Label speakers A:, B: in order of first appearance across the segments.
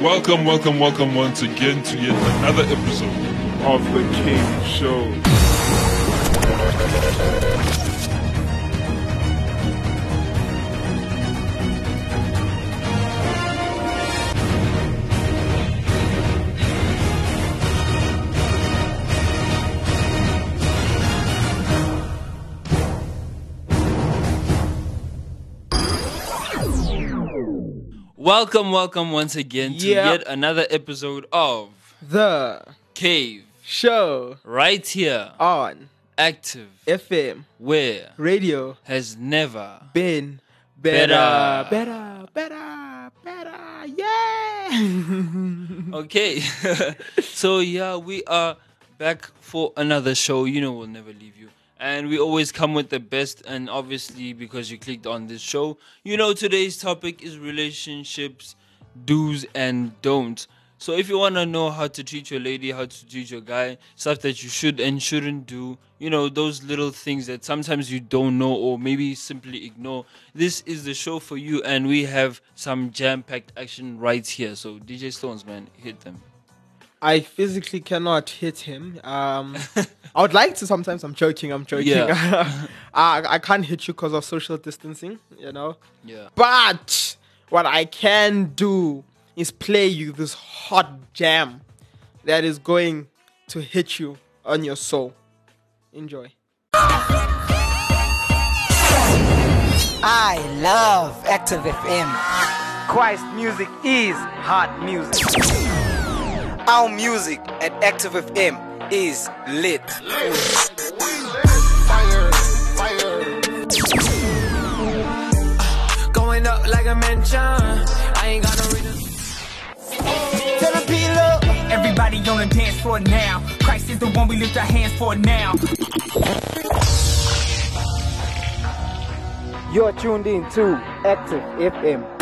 A: Welcome, welcome, welcome once again to yet another episode.
B: of the King Show.
C: Welcome, welcome once again to
D: Yeah.
C: yet another episode of
D: The
C: Cave.
D: show
C: Right here,
D: on
C: active,
D: FM
C: where
D: radio
C: has never.
D: been better,
C: Better.
D: better, better, better. Yeah.
C: Okay, so yeah, we are back for another show. You know, we'll never leave you. And we always come with the best, and obviously, because you clicked on this show, you know today's topic is relationships, do's and don'ts. So, if you want to know how to treat your lady, how to treat your guy, stuff that you should and shouldn't do, you know, those little things that sometimes you don't know or maybe simply ignore, this is the show for you. And we have some jam packed action right here. So, DJ Stones, man, hit them.
D: I physically cannot hit him. Um, I would like to. Sometimes I'm joking. I'm joking.
C: Yeah.
D: I, I can't hit you because of social distancing. You know.
C: Yeah.
D: But what I can do is play you this hot jam that is going to hit you on your soul. Enjoy.
E: I love Active FM. Christ music is hot music. Our music at Active FM is lit.
F: Going up like a mansion. I ain't got no reason.
E: Tell them peel.
F: Everybody on the dance floor now. Christ is the one we lift our hands for now.
E: You're tuned in to Active FM.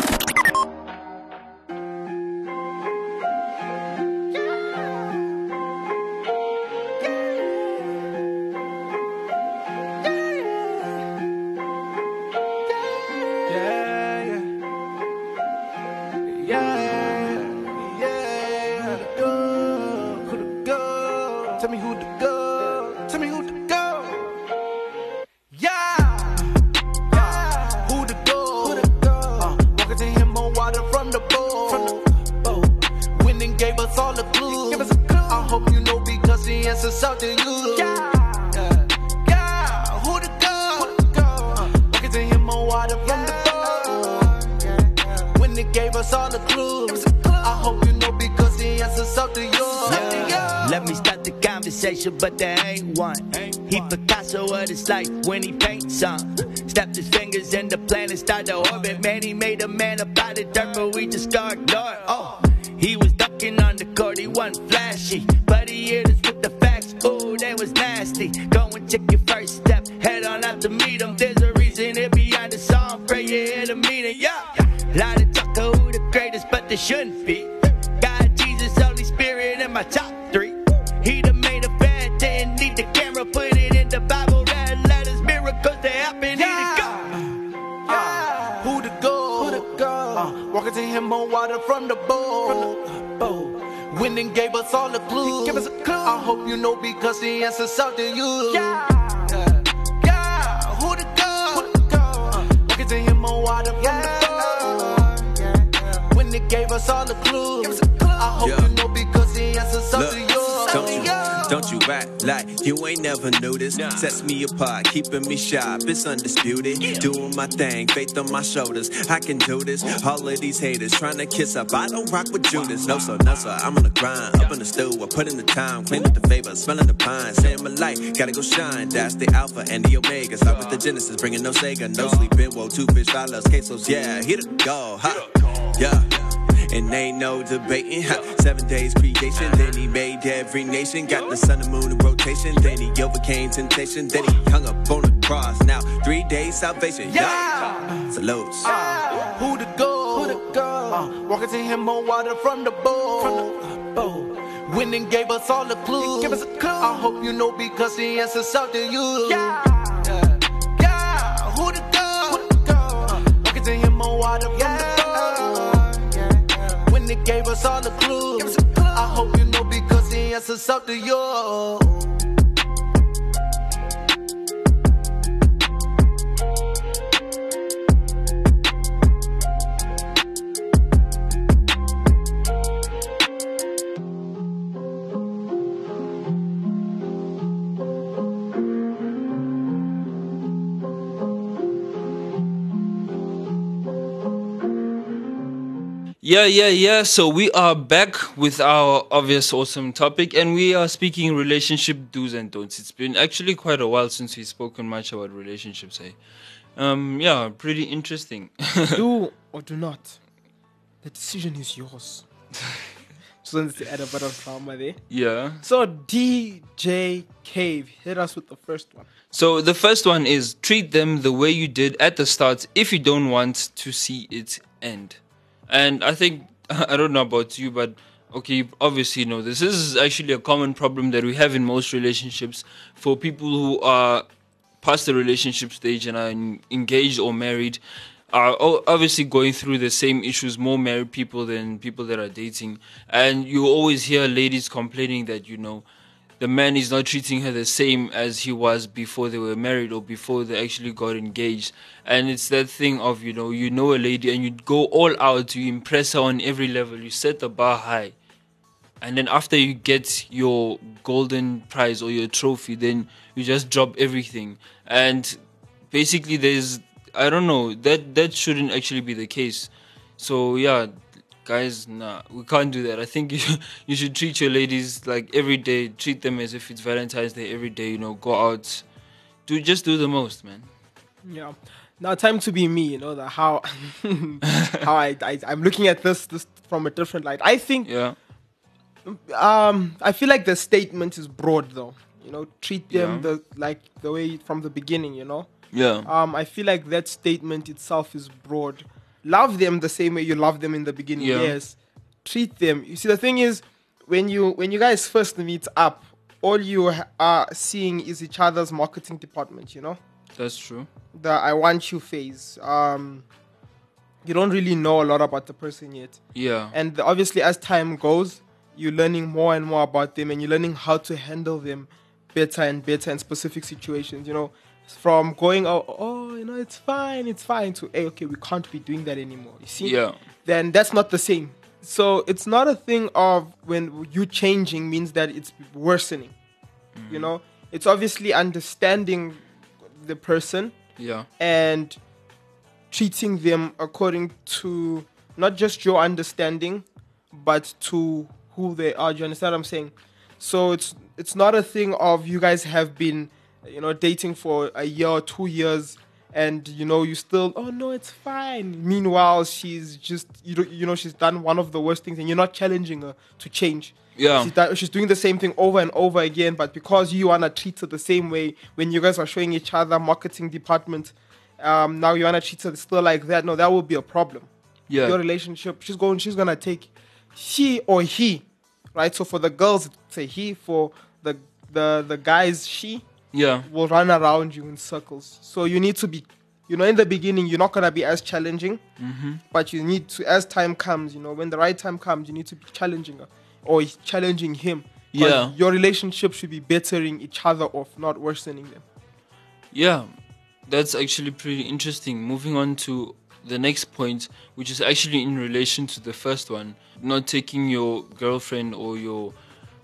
G: Let me start the conversation, but there ain't one. He Picasso what it's like when he paints some. Snapped his fingers and the planet started to orbit. Man, he made a man about it dirt, but we just got ignored. Oh, he was ducking on the court, he wasn't flashy, but he hit us with the facts. Oh, they was nasty. Go and check your first step, head on out to meet him. There's a reason it behind the song, pray you hear the meaning. Yeah, lot of talk of who the greatest, but they shouldn't be. God, Jesus, Holy Spirit in my top
F: Walking to him on water from the boat. From the boat. When and gave us all the clues. Give us a clue. I hope you know because the answer's out to you. Yeah. Yeah. Yeah. Who to go? Who to go? Uh, walking to him on water from the boat. When they gave us all the clues. Give us a clue. I hope
H: Yeah.
F: you know because the answer's out
H: Look,
F: to you.
H: Don't you, don't you act like you ain't never noticed. this. Sets me apart, keeping me sharp, it's undisputed. Doing my thing, faith on my shoulders, I can do this. All of these haters trying to kiss up, I don't rock with Judas. No sir, no sir, I'm on the grind, up in the stew, I put in the time, clean up the favor, smelling the pine, saying my light, gotta go shine. That's the alpha and the omega. Start with the Genesis, bringing no Sega, no sleeping, whoa, two fish, five loves, quesos, yeah, hit it, go, ha, yeah. And ain't no debating. Ha. Seven days creation, then he made every nation. Got the sun and moon in rotation, then he overcame temptation. Then he hung up on the cross. Now three days salvation. Yeah. Salutes.
F: Who the go? Who the go? Uh, walking to him on water from the boat. From the boat. When and gave us all the clues. Give us a clue. I hope you know because the answer's out to you. Yeah. Yeah. Yeah. Who the go? Who the go? Uh, walking to him on water from the when it gave us all the clues. I hope you know because the answer's up to you.
C: Yeah, yeah, yeah. So we are back with our obvious awesome topic, and we are speaking relationship do's and don'ts. It's been actually quite a while since we've spoken much about relationships. Hey, um, yeah, pretty interesting.
D: do or do not. The decision is yours. Just wanted to add a bit of drama there.
C: yeah.
D: So DJ Cave, hit us with the first one.
C: So the first one is treat them the way you did at the start if you don't want to see it end. And I think I don't know about you, but okay, you obviously know this. This is actually a common problem that we have in most relationships for people who are past the relationship stage and are engaged or married are obviously going through the same issues more married people than people that are dating and you always hear ladies complaining that you know the man is not treating her the same as he was before they were married or before they actually got engaged. And it's that thing of, you know, you know a lady and you go all out to impress her on every level. You set the bar high. And then after you get your golden prize or your trophy, then you just drop everything. And basically there's I don't know, that that shouldn't actually be the case. So yeah, guys, nah, we can't do that. I think you you should treat your ladies like every day. Treat them as if it's Valentine's Day every day. You know, go out, do just do the most, man.
D: Yeah. Now time to be me, you know, the how how I, I I'm looking at this this from a different light. I think
C: Yeah,
D: um I feel like the statement is broad though. You know, treat them
C: Yeah.
D: the like the way from the beginning, you know.
C: yeah,
D: Um I feel like that statement itself is broad. Love them the same way you love them in the beginning.
C: Yeah.
D: Yes. Treat them. You see the thing is when you when you guys first meet up, all you are seeing is each other's marketing department, you know?
C: that's true.
D: the I want you phase. Um, you don't really know a lot about the person yet,
C: Yeah,
D: and obviously, as time goes, you're learning more and more about them, and you're learning how to handle them better and better in specific situations. You know, from going, oh, oh, you know, it's fine, it's fine, to hey, okay, we can't be doing that anymore. You see,
C: yeah,
D: then that's not the same. So it's not a thing of when you changing means that it's worsening. Mm. You know, it's obviously understanding the person
C: yeah,
D: and treating them according to not just your understanding, but to who they are. Do you understand what I'm saying? So it's it's not a thing of you guys have been, you know, dating for a year or two years, and you know you still oh no it's fine. Meanwhile she's just you know you know she's done one of the worst things, and you're not challenging her to change.
C: Yeah.
D: She's, done- she's doing the same thing over and over again, but because you wanna treat her the same way when you guys are showing each other marketing department, um, now you wanna treat her still like that. No, that will be a problem.
C: yeah,
D: Your relationship, she's going, she's gonna take she or he, right? So for the girls, it's a he. For the the the guys, she
C: yeah,
D: will run around you in circles. So you need to be, you know, in the beginning, you're not gonna be as challenging,
C: Mm-hmm.
D: but you need to, as time comes, you know, when the right time comes, you need to be challenging her or challenging him.
C: Yeah.
D: your relationship should be bettering each other off, not worsening them.
C: yeah. That's actually pretty interesting. Moving on to the next point, which is actually in relation to the first one, not taking your girlfriend or your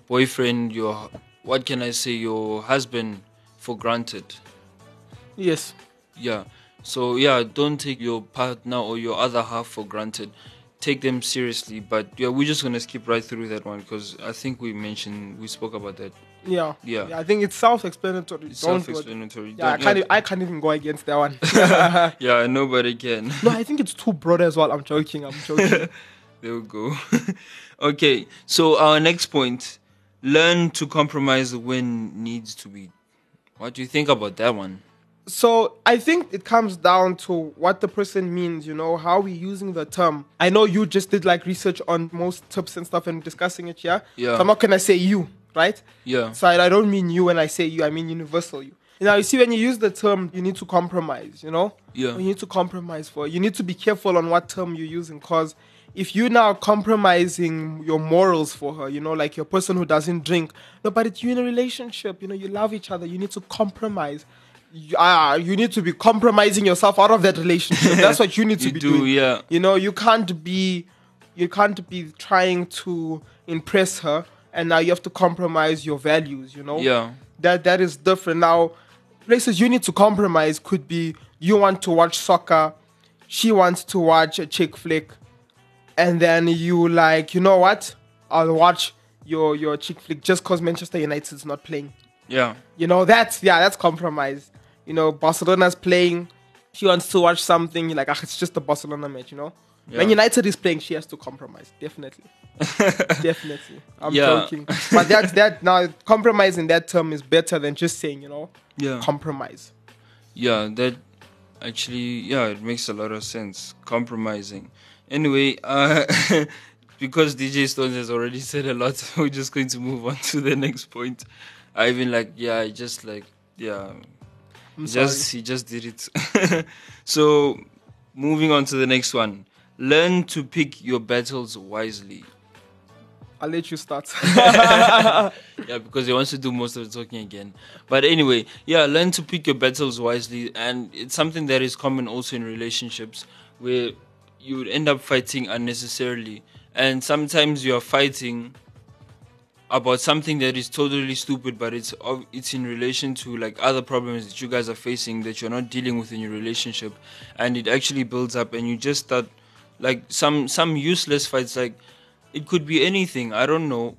C: boyfriend, your what can I say, your husband for granted.
D: Yes.
C: Yeah. So yeah, don't take your partner or your other half for granted. Take them seriously. But yeah, we're just gonna skip right through that one because I think we mentioned we spoke about that.
D: Yeah.
C: Yeah.
D: I think it's self-explanatory.
C: It's
D: Don't
C: self-explanatory.
D: Yeah, I
C: Don't-
D: can't. e- I can't even go against that one.
C: yeah, nobody can.
D: no, I think it's too broad as well. I'm joking. I'm joking.
C: There we go. okay, so our next point: learn to compromise when needs to be. What do you think about that one?
D: so I think it comes down to what the person means. You know how we using the term. I know you just did like research on most tips and stuff and discussing it. Yeah.
C: Yeah.
D: So I'm not gonna say you, right?
C: Yeah,
D: So I, I don't mean you when I say you. I mean universal you. Now you see when you use the term, you need to compromise. You know.
C: Yeah.
D: You need to compromise for. You need to be careful on what term you're using, cause if you're now compromising your morals for her, you know, like your person who doesn't drink, no, but it's you in a relationship, you know, you love each other, you need to compromise. You, uh, you need to be compromising yourself out of that relationship. That's what you need to
C: You
D: be
C: do,
D: doing.
C: yeah.
D: You know, you can't be, you can't be trying to impress her, and now you have to compromise your values. You know.
C: Yeah.
D: That that is different. Now, places you need to compromise could be you want to watch soccer, she wants to watch a chick flick, and then you like, you know what? I'll watch your your chick flick just because Manchester United is not playing.
C: Yeah.
D: You know, that's yeah, that's compromise. You know, Barcelona's playing. She wants to watch something. You're like, ah, it's just a Barcelona match. You know,
C: Yeah.
D: when United is playing, she has to compromise. Definitely, definitely. I'm
C: Yeah.
D: joking, but that that now compromising that term is better than just saying you know
C: Yeah.
D: compromise.
C: Yeah, that actually, yeah, it makes a lot of sense. Compromising. Anyway, uh, because DJ Stones has already said a lot, we're just going to move on to the next point. I even like, yeah, I just like, yeah,
D: I'm
C: just he just did it. so, moving on to the next one. Learn to pick your battles wisely.
D: I'll let you start.
C: yeah, because he wants to do most of the talking again. But anyway, yeah, learn to pick your battles wisely, and it's something that is common also in relationships where you would end up fighting unnecessarily, and sometimes you are fighting about something that is totally stupid, but it's it's in relation to like other problems that you guys are facing that you're not dealing with in your relationship, and it actually builds up, and you just start like some some useless fights like it could be anything. I don't know.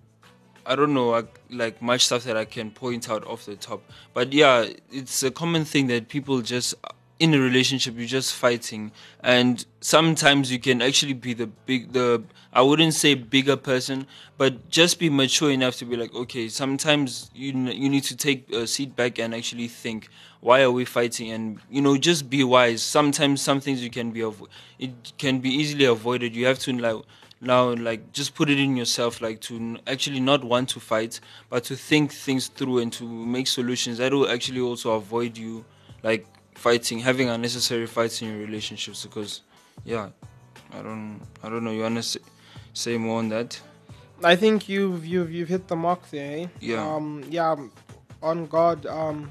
C: I don't know like, like much stuff that i can point out off the top. But yeah it's a common thing that people just in a relationship you're just fighting. And sometimes you can actually be the big the i wouldn't say bigger person but just be mature enough to be like okay sometimes you you need to take a seat back and actually think why are we fighting? And you know just be wise. Sometimes some things you can be avo- it can be easily avoided. You have to like now like just put it in yourself like to actually not want to fight but to think things through and to make solutions. That will actually also avoid you like fighting having unnecessary fights in your relationships because yeah i don't i don't know you want to say, say more on that
D: I think you've you've you've hit the mark there. Eh?
C: Yeah.
D: Um. Yeah. On God. Um.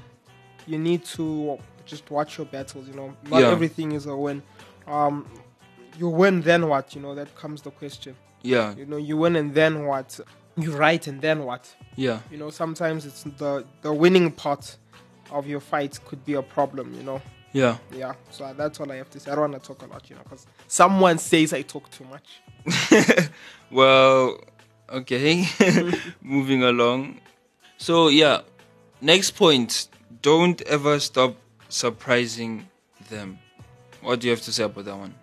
D: You need to just watch your battles. You know, not
C: Yeah.
D: everything is a win. Um. You win, then what? You know, that comes the question.
C: yeah
D: You know, you win and then what? You write and then what?
C: yeah
D: You know, sometimes it's the the winning part of your fight could be a problem. You know.
C: yeah
D: Yeah. So that's all I have to say. I don't want to talk a lot. You know, because someone says I talk too much.
C: well, okay. Moving along. So, yeah, next point. Don't ever stop surprising them. What do you have to say about that one?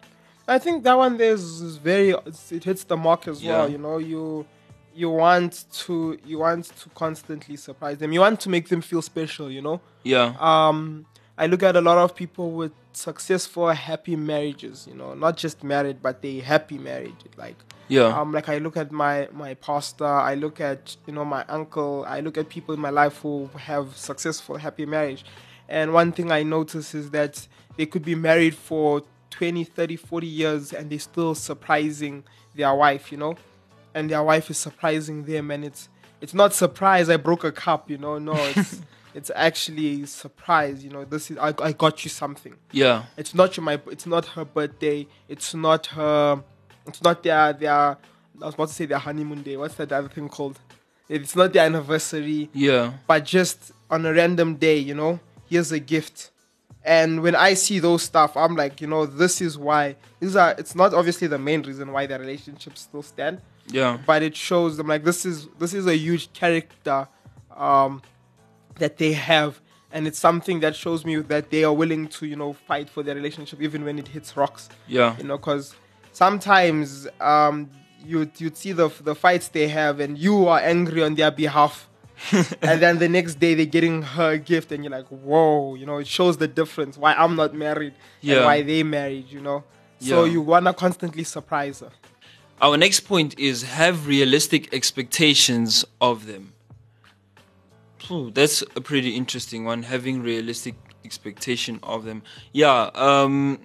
D: I think that one there is, is very it hits the mark as well. You know, you you want to you want to constantly surprise them. You want to make them feel special. You know,
C: Yeah.
D: um, I look at a lot of people with successful, happy marriages. You know, not just married, but they happy married. Like
C: Yeah.
D: um, like I look at my my pastor, I look at you know my uncle, I look at people in my life who have successful, happy marriage, and one thing I notice is that they could be married for 20, 30, 40 years and they're still surprising their wife, you know, and their wife is surprising them, and it's it's not surprise I broke a cup, you know, no, it's it's actually surprise, you know, this is I, I got you something.
C: Yeah.
D: it's not your, my it's not her birthday it's not her it's not their their i was about to say their honeymoon day what's that other thing called? It's not their anniversary.
C: Yeah.
D: but just on a random day you know here's a gift. And when i see those stuff i'm like you know this is why these are it's not obviously the main reason why their relationships still stand
C: Yeah.
D: but it shows them like this is this is a huge character um, that they have and it's something that shows me that they are willing to you know fight for their relationship even when it hits rocks
C: Yeah.
D: you know because sometimes um, you you'd see the the fights they have and you are angry on their behalf and then the next day they're getting her a gift and you're like whoa you know it shows the difference why i'm not married
C: Yeah.
D: and why they married you know so
C: Yeah.
D: you want to constantly surprise her
C: Our next point is have realistic expectations of them. Phew, that's a pretty interesting one. Having realistic expectation of them. Yeah. Um,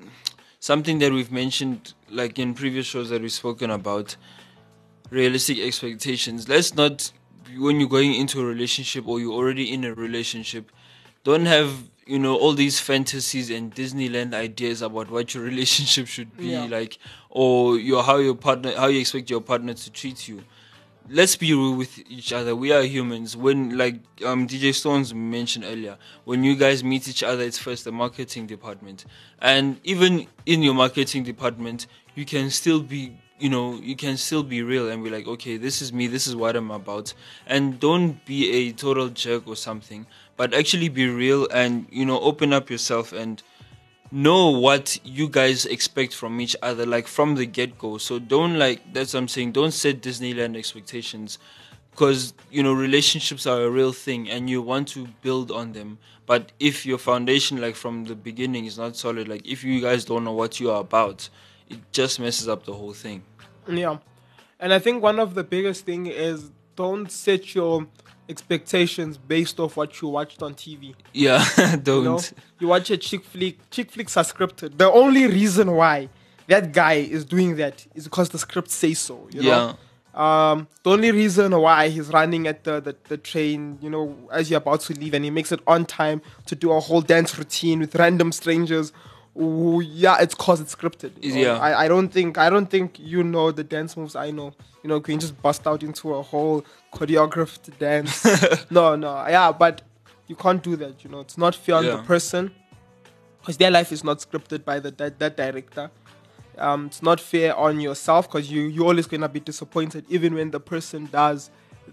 C: something that we've mentioned, like in previous shows that we've spoken about, realistic expectations. Let's not, when you're going into a relationship or you're already in a relationship, don't have you know all these fantasies and Disneyland ideas about what your relationship should be
D: Yeah.
C: like, or your how your partner how you expect your partner to treat you. Let's be real with each other. We are humans. When like um DJ Stones mentioned earlier, when you guys meet each other, it's first the marketing department, and even in your marketing department, you can still be you know you can still be real and be like okay this is me this is what i'm about. And don't be a total jerk or something but actually be real and you know open up yourself and know what you guys expect from each other like from the get-go. So don't like that's what i'm saying don't set disneyland expectations because you know relationships are a real thing and you want to build on them. But if your foundation like from the beginning is not solid like if you guys don't know what you are about it just messes up the whole thing
D: Yeah. And I think one of the biggest thing is don't set your expectations based off what you watched on TV.
C: yeah don't
D: You know, you watch a chick flick. Chick flicks are scripted. The only reason why that guy is doing that is because the script says so. You
C: yeah
D: know? Um, the only reason why he's running at the, the, the train, you know, as you're about to leave, and he makes it on time to do a whole dance routine with random strangers. Yeah, it's cause it's scripted. know?
C: Yeah.
D: I, I don't think I don't think you know the dance moves I know. You know, can you just bust out into a whole choreographed dance? no, no, yeah, but you can't do that. You know, it's not fair on the person because their life is not scripted by the that, that director. Um, it's not fair on yourself because you you're always gonna be disappointed even when the person does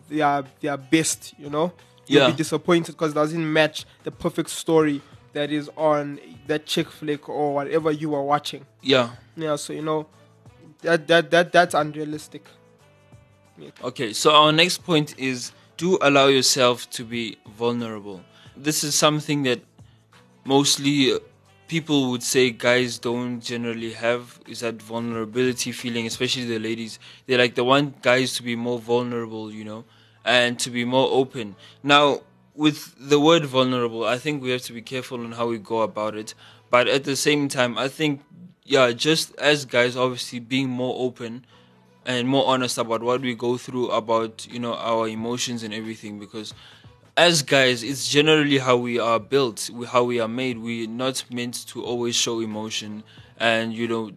D: their their best. You know, you'll
C: Yeah.
D: be disappointed because it doesn't match the perfect story that is on that chick flick or whatever you are watching.
C: yeah
D: Yeah, so you know that that that that's unrealistic.
C: Okay, so our next point is do allow yourself to be vulnerable. This is something that mostly uh, people would say guys don't generally have is that vulnerability feeling, especially the ladies. They like the want guys to be more vulnerable, you know, and to be more open. Now, with the word vulnerable, I think we have to be careful on how we go about it. But at the same time, I think yeah, just as guys obviously being more open and more honest about what we go through about you know our emotions and everything because as guys it's generally how we are built how we are made. We're not meant to always show emotion. And you know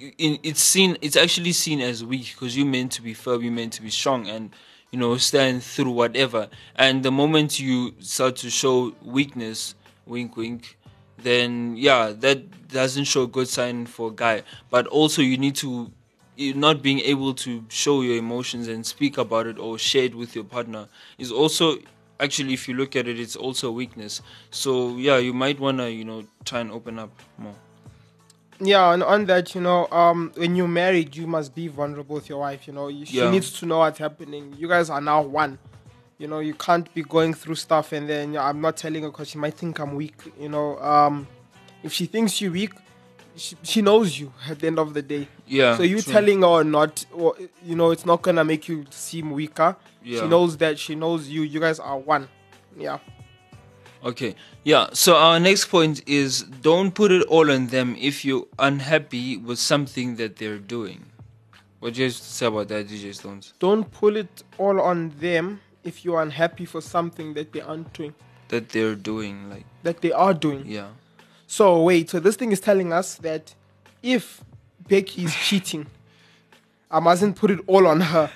C: it's seen it's actually seen as weak because you're meant to be firm you're meant to be strong. And you know stand through whatever. And the moment you start to show weakness wink wink then yeah that doesn't show a good sign for a guy. But also you need to not being able to show your emotions and speak about it or share it with your partner is also actually if you look at it it's also a weakness. So yeah you might want to you know try and open up more
D: Yeah, and on that, you know, um, when you're married, you must be vulnerable with your wife. You know, you, she
C: Yeah.
D: needs to know what's happening. You guys are now one. You know, you can't be going through stuff and then yeah, I'm not telling her because she might think I'm weak. You know, um, if she thinks you're weak, she, she knows you at the end of the day.
C: Yeah,
D: So you
C: true.
D: telling her or not, or, you know, it's not gonna make you seem weaker.
C: Yeah.
D: She knows that. She knows you. You guys are one. Yeah.
C: Okay. Yeah. So our next point is don't put it all on them if you're unhappy with something that they're doing. What do you have to say about that, DJ Stones?
D: Don't pull it all on them if you're unhappy for something that they aren't doing.
C: That they're doing, like,
D: That they are doing.
C: yeah.
D: So wait, so this thing is telling us that if Becky is cheating, I mustn't put it all on her.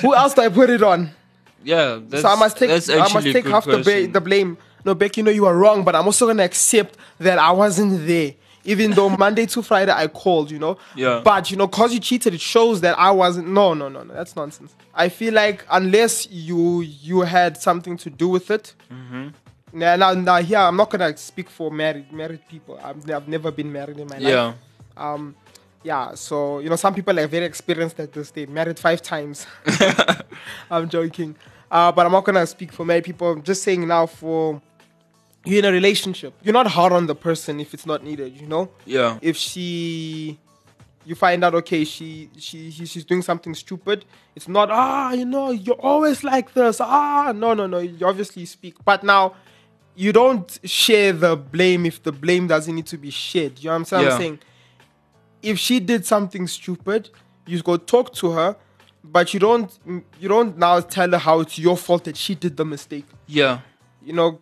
D: Who else do I put it on?
C: Yeah. That's,
D: so I must take
C: that's
D: I must take half the, ba- the blame. No, Becky, you know you are wrong, but I'm also gonna accept that I wasn't there. Even though Monday to Friday I called, you know.
C: Yeah.
D: But you know, cause you cheated, it shows that I wasn't. No, no, no, no. That's nonsense. I feel like unless you you had something to do with it.
C: Mm-hmm.
D: Now, now, now, here I'm not gonna speak for married married people. I've, I've never been married in my life.
C: Yeah.
D: Um, yeah. So you know, some people are very experienced at this. They married five times. I'm joking. Uh, but I'm not gonna speak for married people. I'm just saying now for you're in a relationship. You're not hard on the person if it's not needed. You know.
C: Yeah.
D: If she, you find out okay, she she he- she's doing something stupid. It's not ah you know you're always like this ah no no no you obviously speak. But now you don't share the blame if the blame doesn't need to be shared. You know what I'm saying? I'm
C: Yeah.
D: saying if she did something stupid, you go talk to her, but you don't you don't now tell her how it's your fault that she did the mistake.
C: Yeah.
D: You know,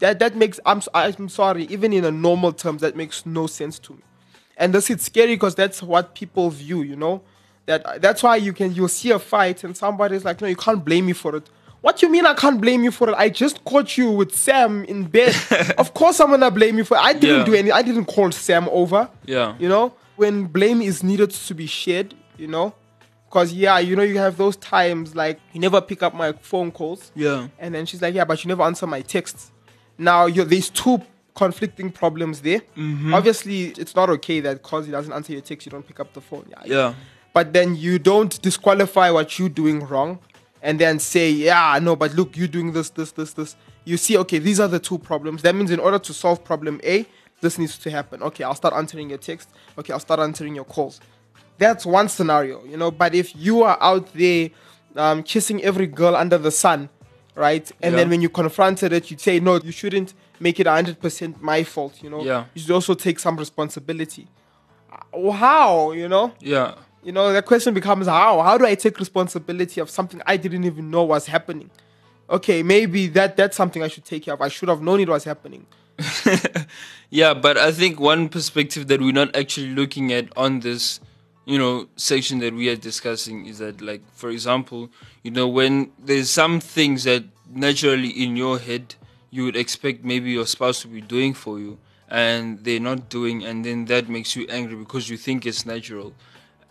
D: that that makes I'm I'm sorry, even in a normal terms, that makes no sense to me. And this is scary because that's what people view. You know, that that's why you can you'll see a fight and somebody's like, no, you can't blame me for it. What you mean I can't blame you for it? I just caught you with Sam in bed. of course I'm gonna blame you for it. I didn't
C: Yeah.
D: do any I didn't call Sam over.
C: Yeah.
D: You know, when blame is needed to be shared, you know? Because, yeah, you know, you have those times like you never pick up my phone calls.
C: Yeah.
D: And then she's like, yeah, but you never answer my texts. Now, you're, there's two conflicting problems there.
C: Mm-hmm.
D: Obviously, it's not okay that because he doesn't answer your text, you don't pick up the phone. Yeah.
C: Yeah.
D: But then you don't disqualify what you're doing wrong and then say, yeah, no, but look, you're doing this, this, this, this. You see, okay, these are the two problems. That means in order to solve problem A, this needs to happen. Okay, I'll start answering your text. Okay, I'll start answering your calls. That's one scenario, you know. But if you are out there um, kissing every girl under the sun, right? And then when you confronted it, you'd say, no, you shouldn't make it 100% my fault, you know.
C: Yeah.
D: You should also take some responsibility. Uh, How, you know?
C: Yeah.
D: You know, the question becomes how? How do I take responsibility of something I didn't even know was happening? Okay, maybe that that's something I should take care of. I should have known it was happening.
C: Yeah, but I think one perspective that we're not actually looking at on this, you know, section that we are discussing is that, like, for example, you know, when there's some things that naturally in your head you would expect maybe your spouse to be doing for you and they're not doing, and then that makes you angry because you think it's natural.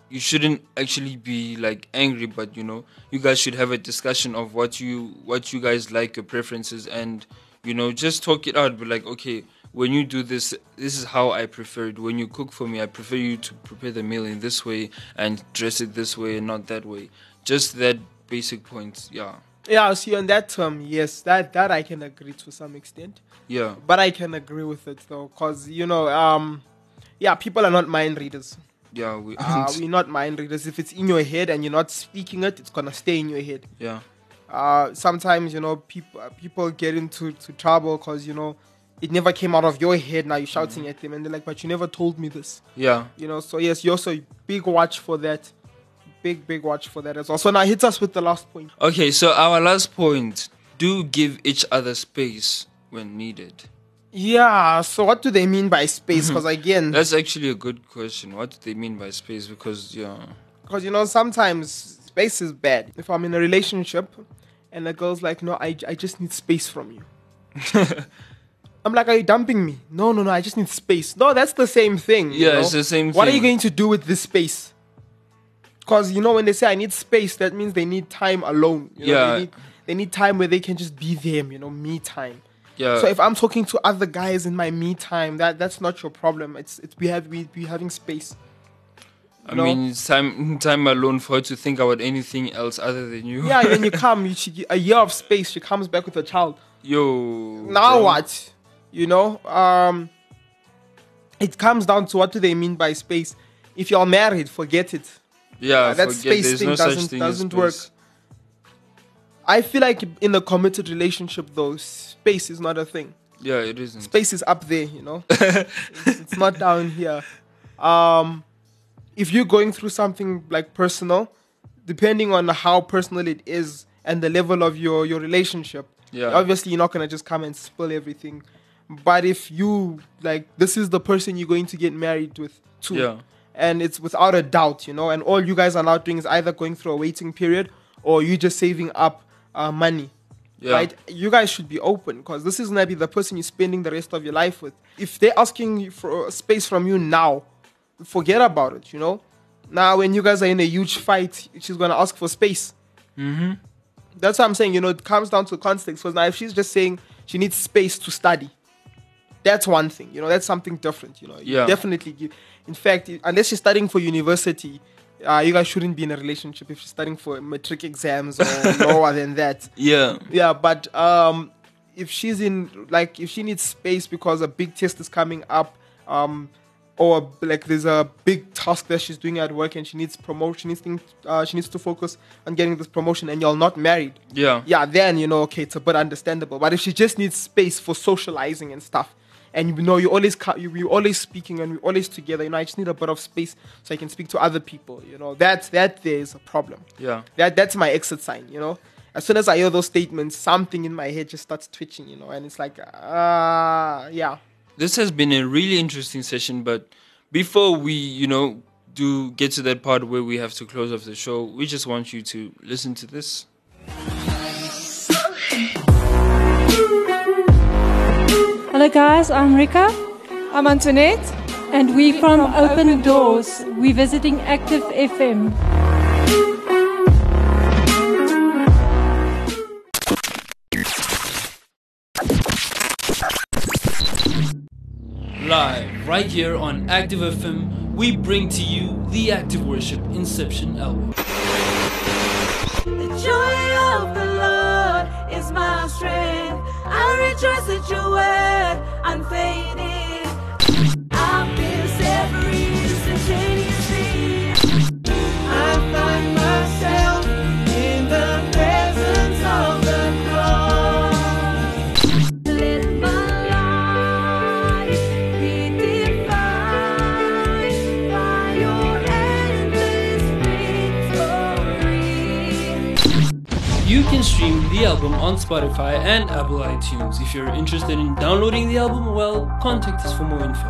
C: You shouldn't actually be like angry, but you know, you guys should have a discussion of what you what you guys like, your preferences, and you know, just talk it out. Be like, okay, when you do this, this is how I prefer it. When you cook for me, I prefer you to prepare the meal in this way and dress it this way and not that way. Just that basic points. Yeah.
D: Yeah, see on that term, yes, that that I can agree to some extent.
C: Yeah.
D: But I can agree with it though, because you know, um yeah, people are not mind readers.
C: Yeah. We,
D: Uh, we're not mind readers. If it's in your head and you're not speaking it, it's gonna stay in your head.
C: yeah.
D: uh, sometimes you know people people get into to trouble because you know it never came out of your head. Now you're shouting at them, and they're like, "But you never told me this."
C: Yeah.
D: You know. So yes, you also big watch for that. Big big watch for that as well. So now hit us with the last point.
C: Okay, so our last point do give each other space when needed.
D: Yeah. So what do they mean by space? Mm-hmm. Because again,
C: That's actually a good question. What do they mean by space? Because, yeah.
D: because you know sometimes space is bad. If I'm in a relationship, and the girl's like, "No, I I just need space from you." I'm like, are you dumping me? No, no, no. I just need space. No, that's the same thing. you
C: Yeah,
D: know?
C: it's the same thing.
D: What are you going to do with this space? Because you know, when they say I need space, that means they need time alone. You know,
C: Yeah.
D: They need, they need time where they can just be them. You know, me time.
C: Yeah.
D: So if I'm talking to other guys in my me time, that that's not your problem. It's it's we have we we having space.
C: I
D: know?
C: mean, it's time time alone for her to think about anything else other than you.
D: Yeah, when you come, you, she, a year of space, she comes back with a child.
C: Yo.
D: now
C: bro.
D: what you know um it comes down to what do they mean by space. If you're married forget it.
C: Yeah,
D: that
C: forget,
D: space
C: there's
D: thing
C: no
D: doesn't-
C: thing
D: doesn't work. i feel like in a committed relationship though space is not a thing.
C: Yeah, it isn't.
D: space is up there you know? It's, it's not down here. Um if you're going through something like personal depending on how personal it is and the level of your your relationship
C: Yeah.
D: obviously you're not gonna just come and spill everything but if you like this is the person you're going to get married with too
C: Yeah.
D: and it's without a doubt you know and all you guys are now doing is either going through a waiting period or you're just saving up uh, money
C: Yeah.
D: right you guys should be open because this is gonna be the person you're spending the rest of your life with if they're asking for space from you now forget about it you know now when you guys are in a huge fight she's gonna ask for space
C: Mm-hmm.
D: that's what I'm saying. You know, it comes down to context. Because now, if she's just saying she needs space to study, that's one thing. You know, that's something different. You know, You
C: Yeah.
D: definitely. Give, in fact, unless she's studying for university, uh, you guys shouldn't be in a relationship if she's studying for matric exams or lower than that.
C: Yeah.
D: Yeah, but um, if she's in like if she needs space because a big test is coming up, um, or like there's a big task that she's doing at work and she needs promotion, she needs, uh, she needs to focus on getting this promotion, and you're not married.
C: Yeah.
D: Yeah, then you know, okay, it's a bit understandable. But if she just needs space for socializing and stuff, and you know you're always ca- you we always speaking and we're always together. You know, I just need a bit of space so I can speak to other people. You know, that that there is a problem.
C: Yeah.
D: That that's my exit sign. You know, as soon as I hear those statements, something in my head just starts twitching. You know, and it's like, ah, yeah.
C: This has been a really interesting session, but before we, you know, do get to that part where we have to close off the show, we just want you to listen to this.
I: Hello, guys. I'm Rika.
J: I'm Antoinette.
I: And we from, from Open, Open Doors. Doors. We're visiting Active FM.
C: Live right here on Active FM, we bring to you the Active Worship Inception album.
K: The joy of the Lord is my strength. I rejoice at unfading.
C: Album on Spotify and Apple iTunes. If you're interested in downloading the album, well, contact us for more info.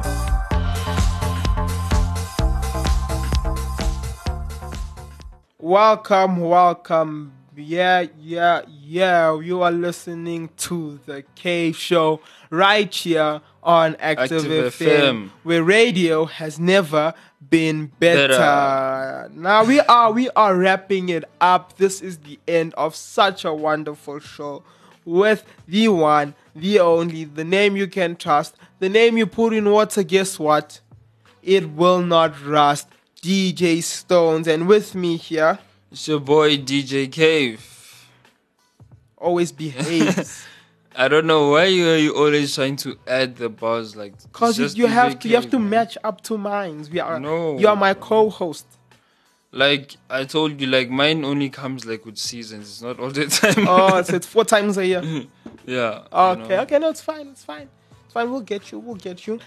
D: Welcome, welcome. Yeah, yeah, yeah. You are listening to the Cave Show right here on Active,
C: Active
D: FM,
C: FM.
D: where radio has never been better.
C: Better.
D: Now we are we are wrapping it up. This is the end of such a wonderful show with the one, the only, the name you can trust, the name you put in water. Guess what? It will not rust. DJ Stones, and with me here,
C: It's your boy DJ Cave.
D: Always behaves.
C: I don't know why you you always trying to add the bars like
D: Cause you, you have to you have to
C: man.
D: match up to mine. We are
C: No.
D: you are my co-host.
C: Like I told you, like mine only comes like with seasons. It's not all the time.
D: Oh, so it's four times a year.
C: yeah. you
D: Okay,
C: know.
D: okay, no, it's fine, it's fine. It's fine, we'll get you, we'll get you.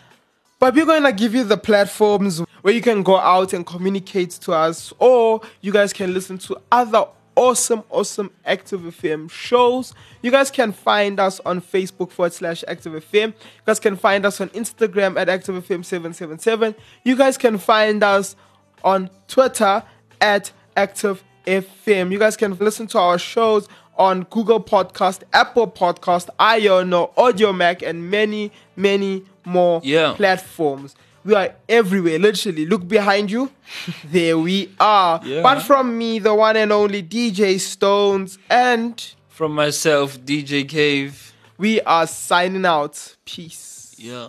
D: But we're gonna give you the platforms where you can go out and communicate to us, or you guys can listen to other awesome, awesome Active FM shows. You guys can find us on Facebook forward slash Active FM. You guys can find us on Instagram at Active FM 777. You guys can find us on Twitter at Active FM. You guys can listen to our shows on Google Podcast, Apple Podcast, Iono, Audiomack, and many, many more
C: Yeah.
D: platforms. We are everywhere, literally. Look behind you. there we are.
C: Yeah.
D: But from me, the one and only DJ Stones, and
C: From myself, DJ Cave.
D: we are signing out. Peace.
C: Yeah.